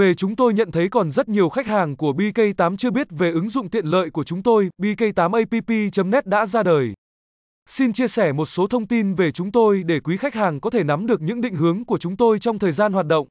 Về chúng tôi nhận thấy còn rất nhiều khách hàng của BK8 chưa biết về ứng dụng tiện lợi của chúng tôi, bk8app.net đã ra đời. Xin chia sẻ một số thông tin về chúng tôi để quý khách hàng có thể nắm được những định hướng của chúng tôi trong thời gian hoạt động.